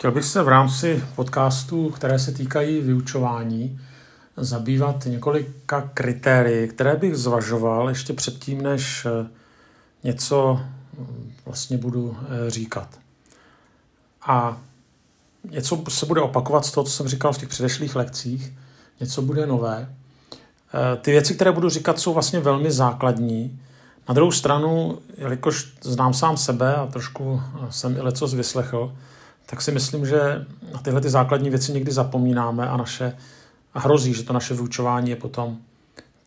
Chtěl bych se v rámci podcastů, které se týkají vyučování, zabývat několika kritérií, které bych zvažoval ještě předtím, než eh, něco hm, vlastně budu eh, říkat. A něco se bude opakovat z toho, co jsem říkal v těch předešlých lekcích, něco bude nové. Eh, ty věci, které budu říkat, jsou vlastně velmi základní. Na druhou stranu, jelikož znám sám sebe a trošku jsem i lecos vyslechl, tak si myslím, že na tyhle ty základní věci někdy zapomínáme a naše a hrozí, že to naše vyučování je potom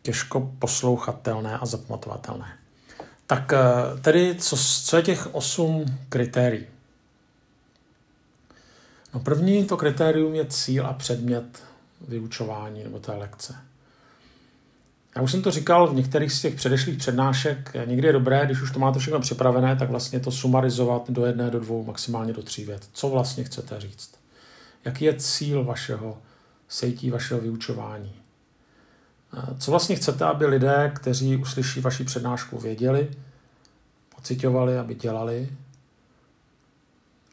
těžko poslouchatelné a zapamatovatelné. Tak eh, tedy, co, co je těch osm kritérií? No první to kritérium je cíl a předmět vyučování nebo té lekce. Já už jsem to říkal v některých z těch předešlých přednášek. Někdy je dobré, když už to máte všechno připravené, tak vlastně to sumarizovat do jedné, do dvou, maximálně do tří vět. Co vlastně chcete říct? Jaký je cíl vašeho sejtí, vašeho vyučování? Co vlastně chcete, aby lidé, kteří uslyší vaši přednášku, věděli, pocitovali, aby dělali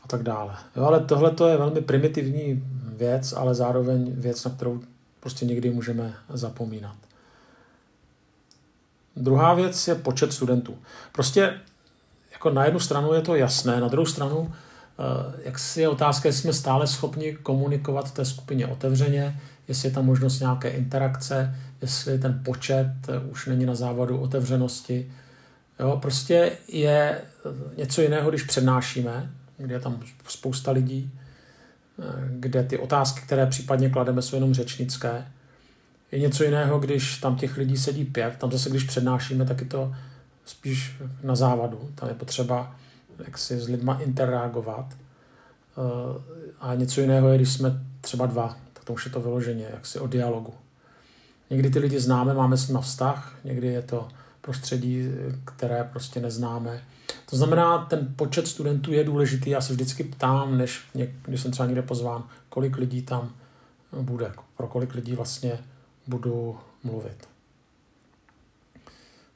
a tak dále. Jo, ale tohle to je velmi primitivní věc, ale zároveň věc, na kterou prostě někdy můžeme zapomínat. Druhá věc je počet studentů. Prostě jako na jednu stranu je to jasné, na druhou stranu eh, jak si je otázka, jestli jsme stále schopni komunikovat v té skupině otevřeně, jestli je tam možnost nějaké interakce, jestli ten počet eh, už není na závadu otevřenosti. Jo, prostě je eh, něco jiného, když přednášíme, kde je tam spousta lidí, kde ty otázky, které případně klademe, jsou jenom řečnické, je něco jiného, když tam těch lidí sedí pět, tam zase, když přednášíme, tak je to spíš na závadu. Tam je potřeba jak si s lidma interagovat. Eh, a něco jiného je, když jsme třeba dva, tak to už je to vyloženě, jak si o dialogu. Někdy ty lidi známe, máme s nimi vztah, někdy je to prostředí, které prostě neznáme. To znamená, ten počet studentů je důležitý. Já se vždycky ptám, než když jsem třeba někde pozván, kolik lidí tam bude, pro kolik lidí vlastně budu mluvit.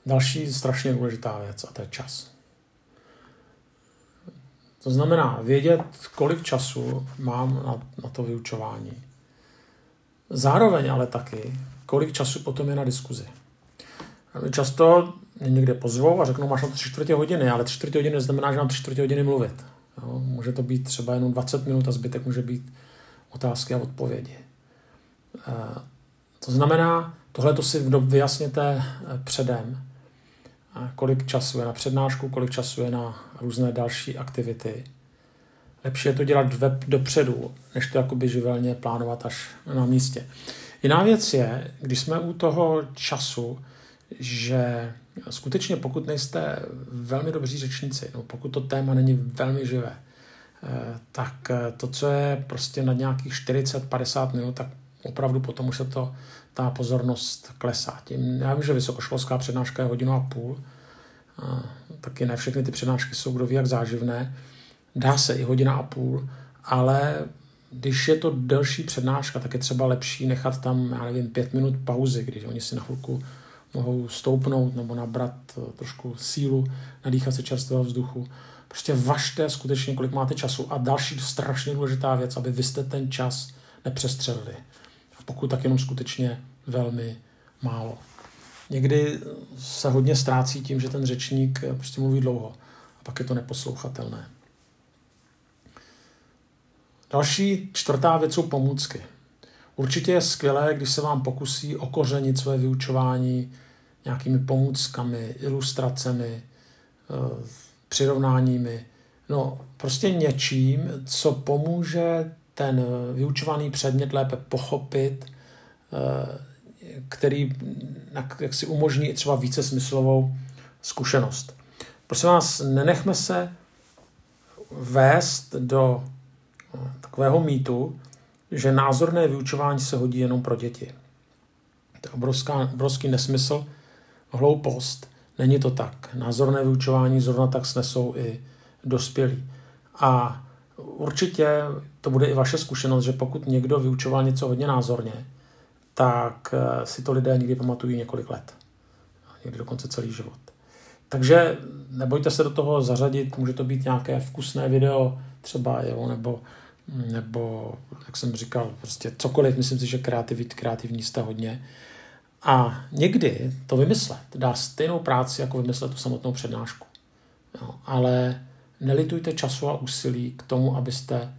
Další strašně důležitá věc a to je čas. To znamená vědět, kolik času mám na, na to vyučování. Zároveň ale taky, kolik času potom je na diskuzi. Často mě někde pozvou a řeknou, máš na to tři čtvrtě hodiny, ale tři čtvrtě hodiny neznamená, že mám tři čtvrtě hodiny mluvit. Jo? Může to být třeba jenom 20 minut a zbytek může být otázky a odpovědi. To znamená, tohle to si vyjasněte eh, předem, kolik času je na přednášku, kolik času je na různé další aktivity. Lepší je to dělat web dopředu, než to jakoby živelně plánovat až na místě. Jiná věc je, když jsme u toho času, že skutečně pokud nejste velmi dobří řečníci, nebo pokud to téma není velmi živé, eh, tak eh, to, co je prostě na nějakých 40-50 minut, tak opravdu potom už se to, ta pozornost klesá. Tím, já vím, že vysokoškolská přednáška je hodinu a půl, a taky ne všechny ty přednášky jsou kdo ví jak záživné, dá se i hodina a půl, ale když je to delší přednáška, tak je třeba lepší nechat tam, já nevím, pět minut pauzy, když oni si na chvilku mohou stoupnout nebo nabrat eh, trošku sílu, nadýchat se čerstvého vzduchu. Prostě važte skutečně, kolik máte času. A další strašně důležitá věc, aby vy jste ten čas nepřestřelili pokud tak jenom skutečně velmi málo. Někdy se hodně ztrácí tím, že ten řečník prostě mluví dlouho a pak je to neposlouchatelné. Další čtvrtá věc jsou pomůcky. Určitě je skvělé, když se vám pokusí okořenit své vyučování nějakými pomůckami, ilustracemi, eh, přirovnáními, no prostě něčím, co pomůže ten vyučovaný předmět lépe pochopit, eh, který jak si umožní třeba více smyslovou zkušenost. Prosím vás, nenechme se vést do eh, takového mýtu, že názorné vyučování se hodí jenom pro děti. To je obrovská, obrovský nesmysl, hloupost. Není to tak. Názorné vyučování zrovna tak snesou i dospělí. A určitě to bude i vaše zkušenost, že pokud někdo vyučoval něco hodně názorně, tak eh, si to lidé někdy pamatují několik let. Někdy dokonce celý život. Takže nebojte se do toho zařadit, může to být nějaké vkusné video třeba, jo, nebo nebo, jak jsem říkal, prostě cokoliv, myslím si, že kreativit, kreativní jste hodně. A někdy to vymyslet dá stejnou práci, jako vymyslet tu samotnou přednášku. Jo, ale nelitujte času a úsilí k tomu, abyste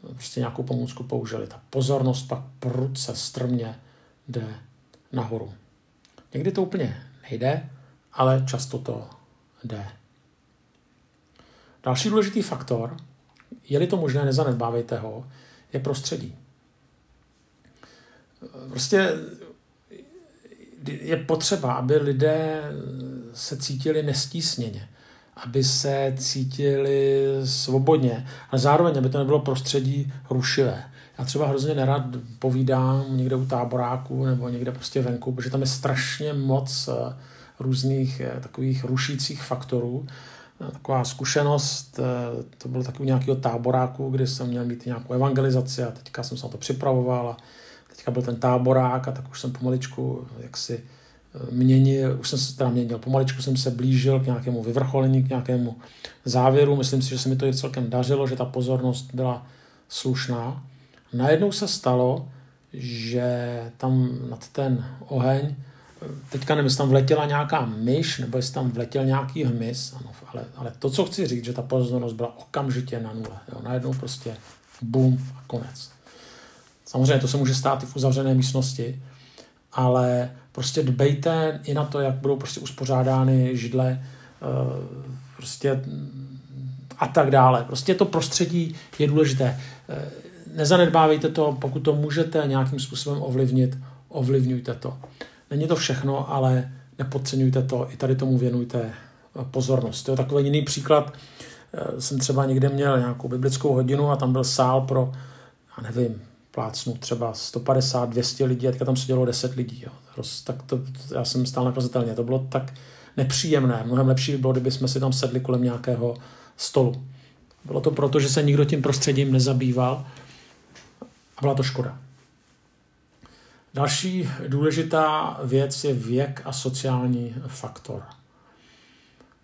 prostě nějakou pomůcku použili. Ta pozornost pak prudce strmě jde nahoru. Někdy to úplně nejde, ale často to jde. Další důležitý faktor, je-li to možné, nezanedbávejte ho, je prostředí. Prostě je potřeba, aby lidé se cítili nestísněně, aby se cítili svobodně, ale zároveň, aby to nebylo prostředí rušivé. Já třeba hrozně nerad povídám někde u táboráku nebo někde prostě venku, protože tam je strašně moc eh, různých eh, takových rušících faktorů. Eh, taková zkušenost, to bylo takový nějakého táboráku, kde jsem měl mít nějakou evangelizaci a teďka jsem se na to připravoval a teďka byl ten táborák a tak už jsem pomaličku jaksi měnil, už jsem se teda měnil, pomaličku jsem se blížil k nějakému vyvrcholení, k nějakému závěru. Myslím si, že se mi to i celkem dařilo, že ta pozornost byla slušná. Najednou se stalo, že tam nad ten oheň, teďka nevím, jestli tam vletěla nějaká myš, nebo jestli tam vletěl nějaký hmyz, ano, ale, ale to, co chci říct, že ta pozornost byla okamžitě na nule. Jo, najednou prostě bum a konec. Samozřejmě to se může stát i v uzavřené místnosti, ale prostě dbejte i na to, jak budou prostě uspořádány židle, eh, prostě a tak dále. Prostě to prostředí je důležité. Eh, nezanedbávejte to, pokud to můžete nějakým způsobem ovlivnit, ovlivňujte to. Není to všechno, ale nepodceňujte to, i tady tomu věnujte eh, pozornost. To je takový jiný příklad. Jsem třeba někde měl nějakou biblickou hodinu a tam byl sál pro, já nevím, plácnu třeba 150, 200 lidí a teďka tam sedělo 10 lidí. Jo. Tak to, já jsem stál nakazatelně. To bylo tak nepříjemné. Mnohem lepší by bylo, kdyby jsme si tam sedli kolem nějakého stolu. Bylo to proto, že se nikdo tím prostředím nezabýval a byla to škoda. Další důležitá věc je věk a sociální faktor.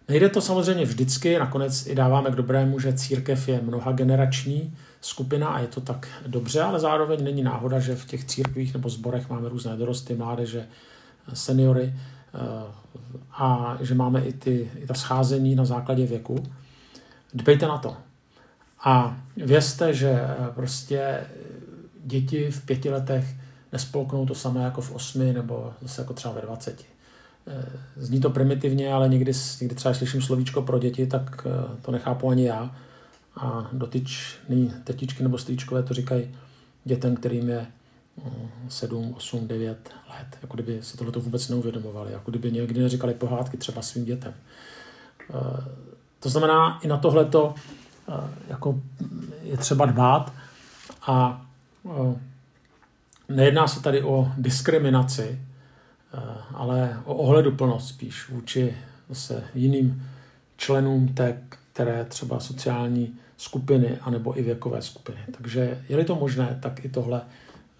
Nejde to samozřejmě vždycky, nakonec i dáváme k dobrému, že církev je mnoha generační skupina a je to tak dobře, ale zároveň není náhoda, že v těch církvích nebo zborech máme různé dorosty, mládeže, seniory eh, a že máme i, ty, i ta scházení na základě věku. Dbejte na to. A vězte, že eh, prostě děti v pěti letech nespolknou to samé jako v osmi nebo zase jako třeba ve dvaceti. Eh, zní to primitivně, ale někdy, někdy třeba slyším slovíčko pro děti, tak to nechápu ani já a dotyčný tetičky nebo strýčkové to říkají dětem, kterým je 7, 8, 9 let. Jako kdyby si tohle vůbec neuvědomovali. Jako kdyby někdy neříkali pohádky třeba svým dětem. Eh, to znamená, i na tohleto eh, jako je třeba dbát a eh, nejedná se tady o diskriminaci, ale o ohleduplnost spíš vůči zase jiným členům té které třeba sociální skupiny anebo i věkové skupiny. Takže je-li to možné, tak i tohle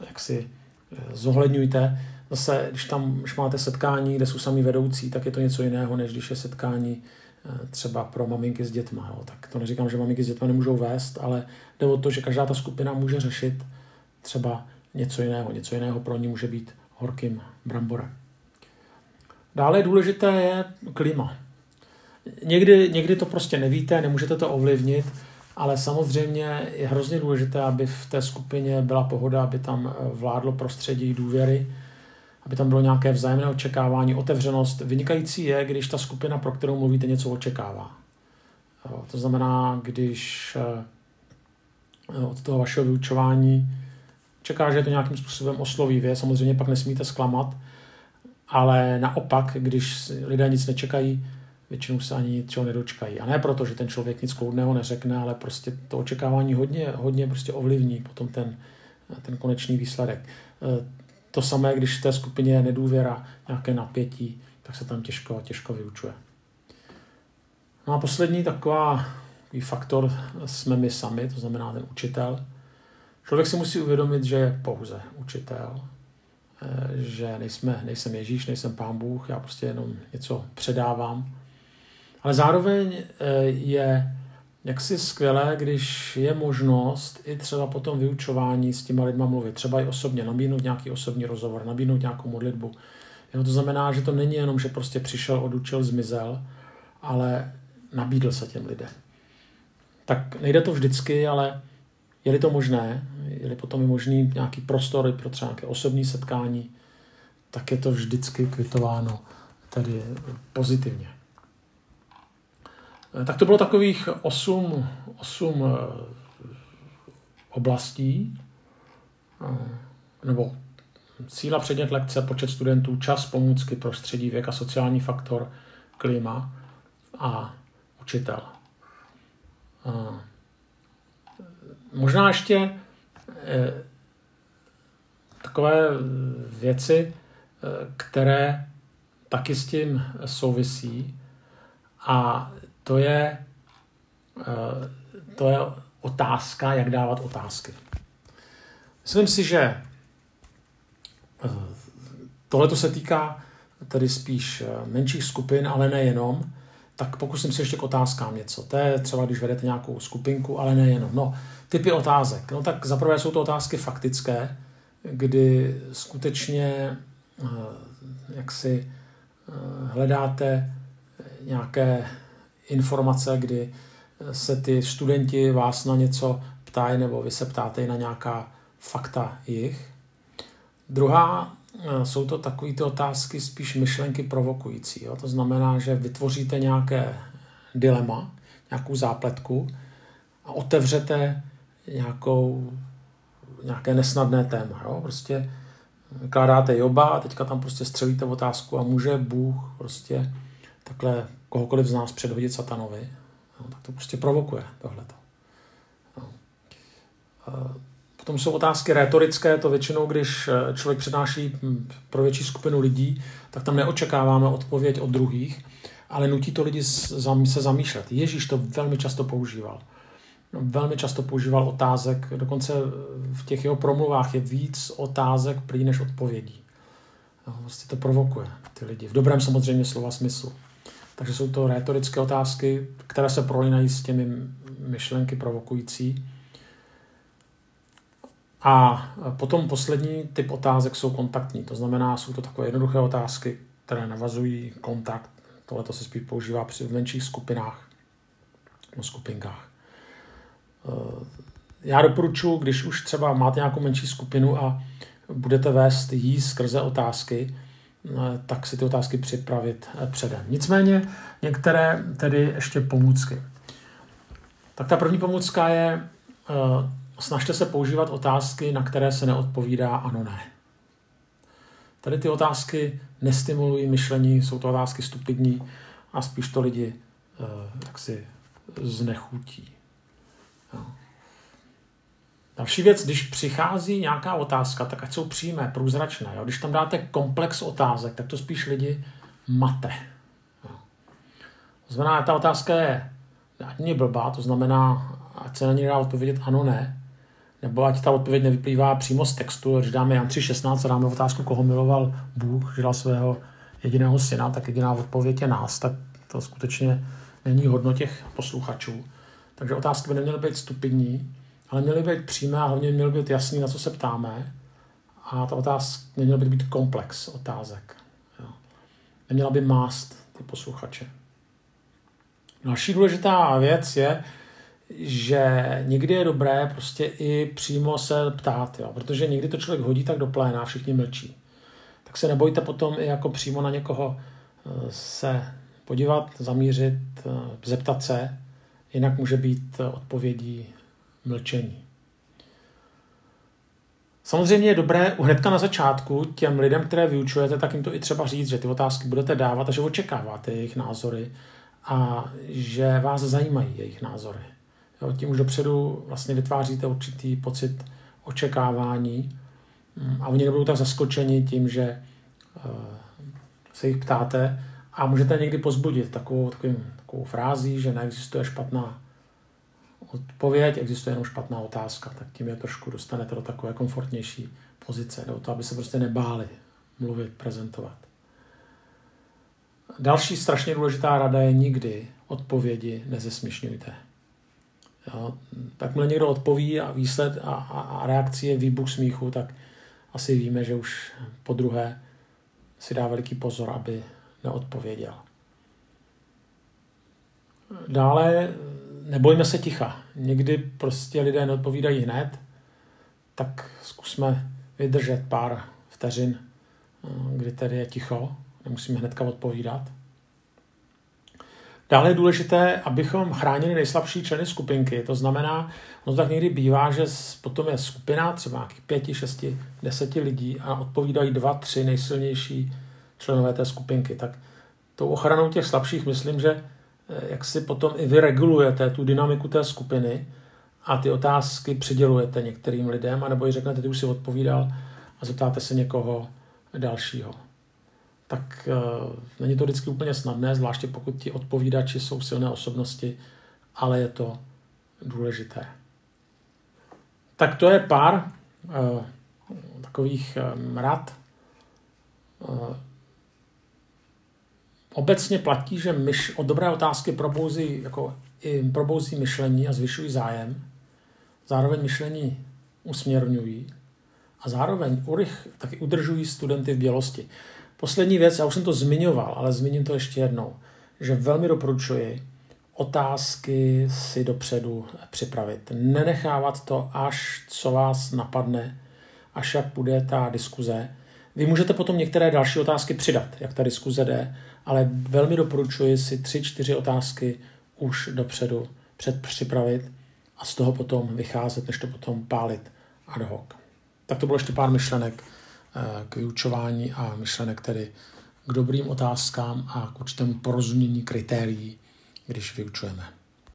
jak si eh, zohledňujte. Zase, když tam když máte setkání, kde jsou sami vedoucí, tak je to něco jiného, než když je setkání eh, třeba pro maminky s dětma. Jo. Tak to neříkám, že maminky s dětma nemůžou vést, ale jde o to, že každá ta skupina může řešit třeba něco jiného. Něco jiného pro ní může být horkým bramborem. Dále důležité je klima. Někdy, někdy to prostě nevíte, nemůžete to ovlivnit, ale samozřejmě je hrozně důležité, aby v té skupině byla pohoda, aby tam eh, vládlo prostředí důvěry, aby tam bylo nějaké vzájemné očekávání, otevřenost. Vynikající je, když ta skupina, pro kterou mluvíte, něco očekává. To znamená, když eh, od toho vašeho vyučování čeká, že to nějakým způsobem osloví, vy samozřejmě pak nesmíte zklamat, ale naopak, když lidé nic nečekají, většinou se ani ničeho nedočkají. A ne proto, že ten člověk nic kloudného neřekne, ale prostě to očekávání hodně, hodně prostě ovlivní potom ten, ten konečný výsledek. E, to samé, když v té skupině je nedůvěra, nějaké napětí, tak se tam těžko, těžko vyučuje. No a poslední taková, faktor jsme my sami, to znamená ten učitel. Člověk si musí uvědomit, že je pouze učitel, že nejsme, nejsem Ježíš, nejsem Pán Bůh, já prostě jenom něco předávám ale zároveň eh, je jak si skvělé, když je možnost i třeba po tom vyučování s těma lidma mluvit, třeba i osobně, nabídnout nějaký osobní rozhovor, nabídnout nějakou modlitbu. Jo, to znamená, že to není jenom, že prostě přišel, odučil, zmizel, ale nabídl se těm lidem. Tak nejde to vždycky, ale je-li to možné, je-li potom je možný nějaký prostor pro třeba nějaké osobní setkání, tak je to vždycky kvitováno tedy pozitivně. Tak to bylo takových osm, osm eh, oblastí, eh, nebo síla předmět lekce, počet studentů, čas, pomůcky, prostředí, věk a sociální faktor, klima a učitel. Eh, možná ještě takové věci, které taky s tím souvisí a to je, eh, to je otázka, jak dávat otázky. Myslím si, že eh, tohle se týká tedy spíš eh, menších skupin, ale nejenom, tak pokusím se ještě k otázkám něco. To je třeba, když vedete nějakou skupinku, ale nejenom. No, typy otázek. No tak zaprvé jsou to otázky faktické, kdy skutečně jak si hledáte nějaké informace, kdy se ty studenti vás na něco ptají nebo vy se ptáte na nějaká fakta jich. Druhá eh, jsou to takové ty otázky spíš myšlenky provokující. Jo? To znamená, že vytvoříte nějaké dilema, nějakou zápletku a otevřete nějakou, nějaké nesnadné téma. Jo? Prostě kládáte joba a teďka tam prostě střelíte otázku a může Bůh prostě takhle kohokoliv z nás předhodit satanovi, no, tak to prostě provokuje tohleto. No. Potom jsou otázky retorické, to většinou, když eh, člověk přednáší hm, pro větší skupinu lidí, tak tam neočekáváme odpověď od druhých, ale nutí to lidi se zamýšlet. Ježíš to velmi často používal. No, velmi často používal otázek, dokonce v těch jeho promluvách je víc otázek prý než odpovědí. No, vlastně to provokuje ty lidi. V dobrém samozřejmě slova smyslu. Takže jsou to retorické otázky, které se prolínají s těmi myšlenky provokující. A potom poslední typ otázek jsou kontaktní. To znamená, jsou to takové jednoduché otázky, které navazují kontakt. Tohle se spíš používá při menších skupinách nebo skupinkách. Eh, já doporučuji, když už třeba máte nějakou menší skupinu a budete vést jí skrze otázky, Eh, tak si ty otázky připravit eh, předem. Nicméně některé tedy ještě pomůcky. Tak ta první pomůcka je, snažte se používat otázky, na které se neodpovídá ano, ne. Tady ty otázky nestimulují myšlení, jsou to otázky stupidní a spíš to lidi jaksi znechutí. Jo. Další věc, když přichází nějaká otázka, tak ať jsou přímé, průzračné. Jo? Když tam dáte komplex otázek, tak to spíš lidi mate. Jo? To znamená, ta otázka je ať není blbá, to znamená, ať se na ní dá odpovědět ano, ne, nebo ať ta odpověď nevyplývá přímo z textu, když dáme Jan 3.16 a dáme otázku, koho miloval Bůh, že dal svého jediného syna, tak jediná odpověď je nás, tak to skutečně není hodno těch posluchačů. Takže otázky by neměly být stupidní, ale měly být přímé a hlavně měly být jasný, na co se ptáme. A ta otázka neměla by být komplex otázek. Jo. Neměla by mást ty posluchače. Další důležitá věc je, že někdy je dobré prostě i přímo se ptát, jo, protože někdy to člověk hodí tak do pléna všichni mlčí. Tak se nebojte potom i jako přímo na někoho eh, se podívat, zamířit, eh, zeptat se, jinak může být odpovědí mlčení. Samozřejmě je dobré hnedka na začátku těm lidem, které vyučujete, tak jim to i třeba říct, že ty otázky budete dávat a že očekáváte jejich názory a že vás zajímají jejich názory. Tím už dopředu vlastně vytváříte určitý pocit očekávání mm, a oni nebudou tak zaskočeni tím, že eh, se jich ptáte a můžete někdy pozbudit takovou, takovou, takovou frází, že neexistuje špatná odpověď, existuje jenom špatná otázka, tak tím je trošku dostanete do takové komfortnější pozice, do toho, aby se prostě nebáli mluvit, prezentovat. Další strašně důležitá rada je nikdy odpovědi nezesměšňujte. Jo. Jakmile někdo odpoví a výsled a, a, a reakcí je výbuch smíchu, tak asi víme, že už po druhé si dá veliký pozor, aby neodpověděl. Dále nebojme se ticha. Někdy prostě lidé neodpovídají hned, tak zkusme vydržet pár vteřin, kdy tedy je ticho, nemusíme hnedka odpovídat. Dále je důležité, abychom chránili nejslabší členy skupinky. To znamená, no tak někdy bývá, že potom je skupina třeba nějakých pěti, šesti, deseti lidí a odpovídají dva, tři nejsilnější členové té skupinky. Tak tou ochranou těch slabších myslím, že eh, jak si potom i vy regulujete tu dynamiku té skupiny a ty otázky přidělujete některým lidem, anebo ji řeknete, ty už si odpovídal a zeptáte se někoho dalšího tak uh, není to vždycky úplně snadné, zvláště pokud ti odpovídači jsou silné osobnosti, ale je to důležité. Tak to je pár uh, takových um, rad. Obecně platí, že myš, od dobré otázky probouzí, jako, i probouzí myšlení a zvyšují zájem. Zároveň myšlení usměrňují a zároveň urych, taky udržují studenty v bělosti. Poslední věc, já už jsem to zmiňoval, ale zmíním to ještě jednou, že velmi doporučuji otázky si dopředu připravit. Nenechávat to, až co vás napadne, až jak bude ta diskuze. Vy můžete potom některé další otázky přidat, jak ta diskuze jde, ale velmi doporučuji si tři, čtyři otázky už dopředu předpřipravit a z toho potom vycházet, než to potom pálit ad hoc. Tak to bylo ještě pár myšlenek k vyučování a myšlenek tedy k dobrým otázkám a k určitému porozumění kritérií, když vyučujeme.